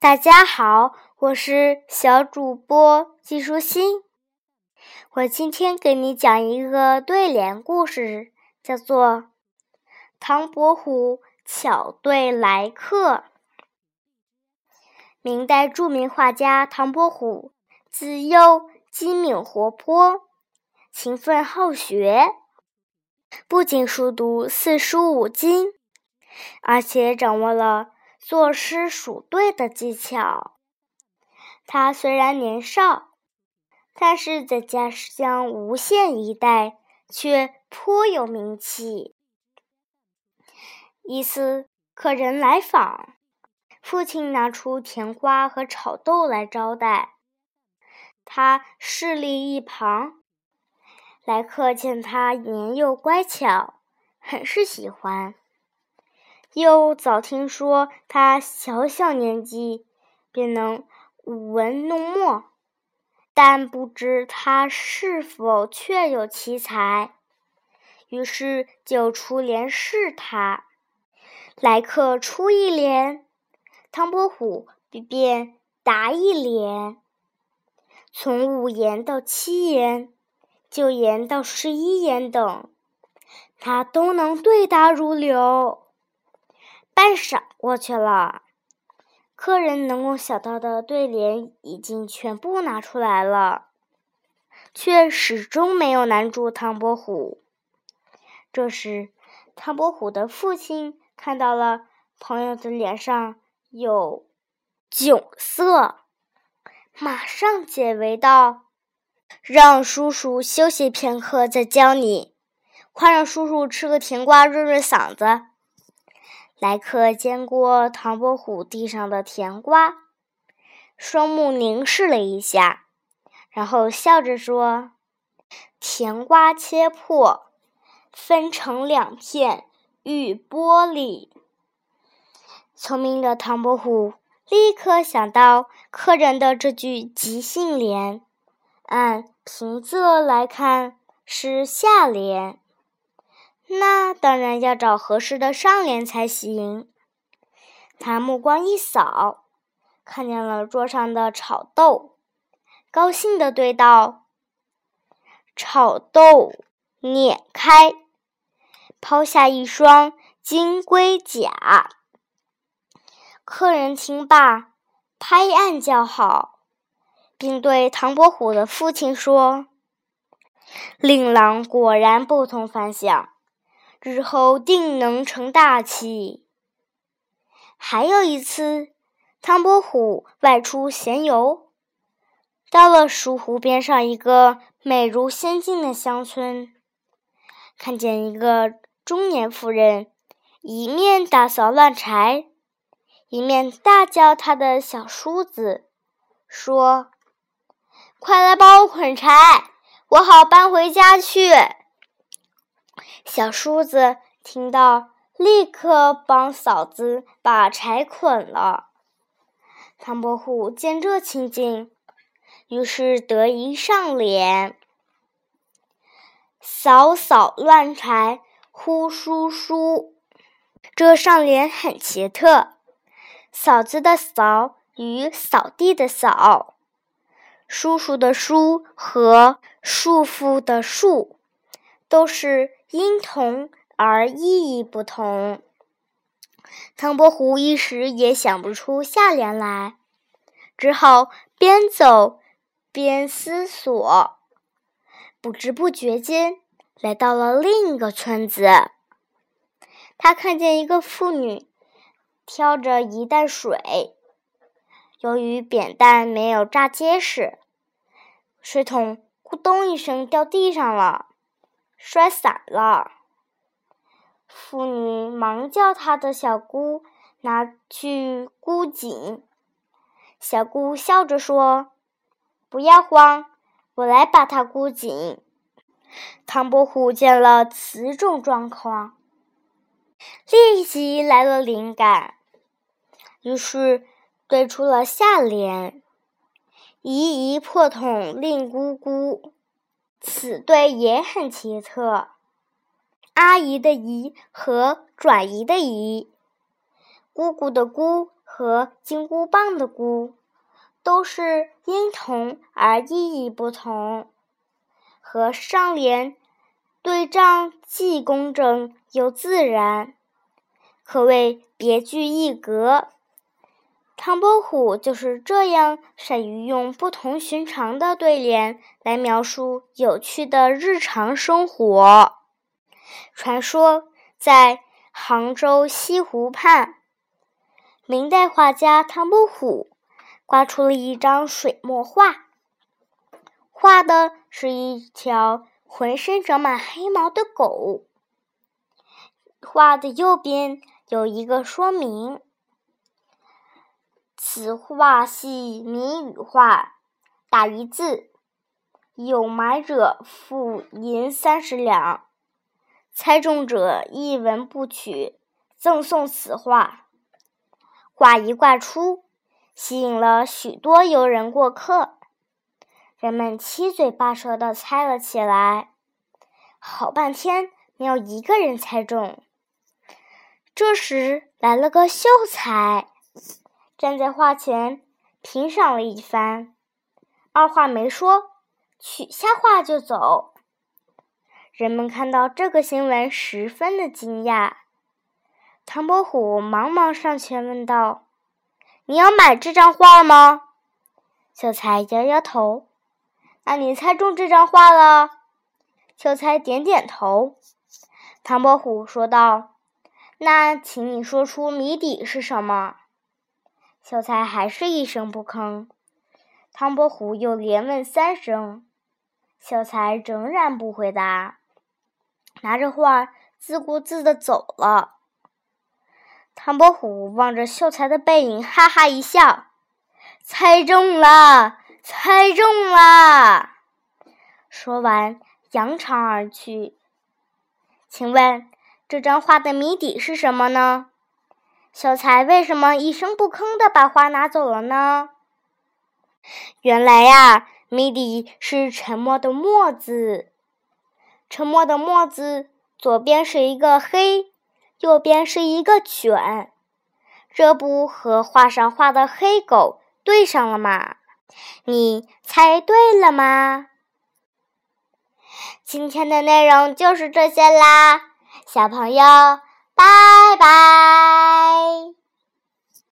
大家好，我是小主播季舒心。我今天给你讲一个对联故事，叫做《唐伯虎巧对来客》。明代著名画家唐伯虎，自幼机敏活泼，勤奋好学，不仅熟读四书五经，而且掌握了。作诗数对的技巧。他虽然年少，但是在家乡吴县一带却颇有名气。一次客人来访，父亲拿出甜瓜和炒豆来招待，他侍立一旁。来客见他年幼乖巧，很是喜欢。又早听说他小小年纪便能舞文弄墨，但不知他是否确有奇才，于是就出联试他。来客出一联，唐伯虎便答一联，从五言到七言，九言到十一言等，他都能对答如流。半晌过去了，客人能够想到的对联已经全部拿出来了，却始终没有难住唐伯虎。这时，唐伯虎的父亲看到了朋友的脸上有窘色，马上解围道：“让叔叔休息片刻再教你，快让叔叔吃个甜瓜润润嗓子。”来客接过唐伯虎地上的甜瓜，双目凝视了一下，然后笑着说：“甜瓜切破，分成两片，玉玻璃。”聪明的唐伯虎立刻想到客人的这句即兴联，按平仄来看是下联。那当然要找合适的上联才行。他目光一扫，看见了桌上的炒豆，高兴地对道：“炒豆碾开，抛下一双金龟甲。”客人听罢，拍案叫好，并对唐伯虎的父亲说：“令郎果然不同凡响。”日后定能成大器。还有一次，唐伯虎外出闲游，到了蜀湖边上一个美如仙境的乡村，看见一个中年妇人，一面打扫乱柴，一面大叫他的小叔子，说：“快来帮我捆柴，我好搬回家去。”小叔子听到，立刻帮嫂子把柴捆了。唐伯虎见这情景，于是得一上联：“扫扫乱柴呼叔叔。”这上联很奇特，“嫂子”的“嫂”与“扫地”的“扫”，“叔叔”的“叔”和“束缚”的“束”，都是。音同而意义不同，唐伯虎一时也想不出下联来，只好边走边思索。不知不觉间，来到了另一个村子。他看见一个妇女挑着一担水，由于扁担没有扎结实，水桶咕咚一声掉地上了。摔散了，妇女忙叫她的小姑拿去箍紧。小姑笑着说：“不要慌，我来把它箍紧。”唐伯虎见了此种状况，立即来了灵感，于是对出了下联：“疑疑破桶令姑姑。”此对也很奇特，阿姨的姨和转移的姨，姑姑的姑和金箍棒的箍，都是音同而意义不同，和上联对仗既工整又自然，可谓别具一格。唐伯虎就是这样善于用不同寻常的对联来描述有趣的日常生活。传说在杭州西湖畔，明代画家唐伯虎挂出了一张水墨画，画的是一条浑身长满黑毛的狗。画的右边有一个说明。此画系谜语画，打一字，有买者付银三十两，猜中者一文不取，赠送此画。画一挂出，吸引了许多游人过客，人们七嘴八舌的猜了起来，好半天没有一个人猜中。这时来了个秀才。站在画前评赏了一番，二话没说，取下画就走。人们看到这个新闻，十分的惊讶。唐伯虎忙忙上前问道：“你要买这张画吗？”秀才摇摇头。“那你猜中这张画了？”秀才点点头。唐伯虎说道：“那请你说出谜底是什么？”秀才还是一声不吭，唐伯虎又连问三声，秀才仍然不回答，拿着画自顾自的走了。唐伯虎望着秀才的背影，哈哈一笑：“猜中了，猜中了！”说完，扬长而去。请问这张画的谜底是什么呢？秀才为什么一声不吭的把花拿走了呢？原来呀，谜底是沉默的“墨”字。沉默的“墨”字，左边是一个黑，右边是一个犬，这不和画上画的黑狗对上了吗？你猜对了吗？今天的内容就是这些啦，小朋友。拜拜。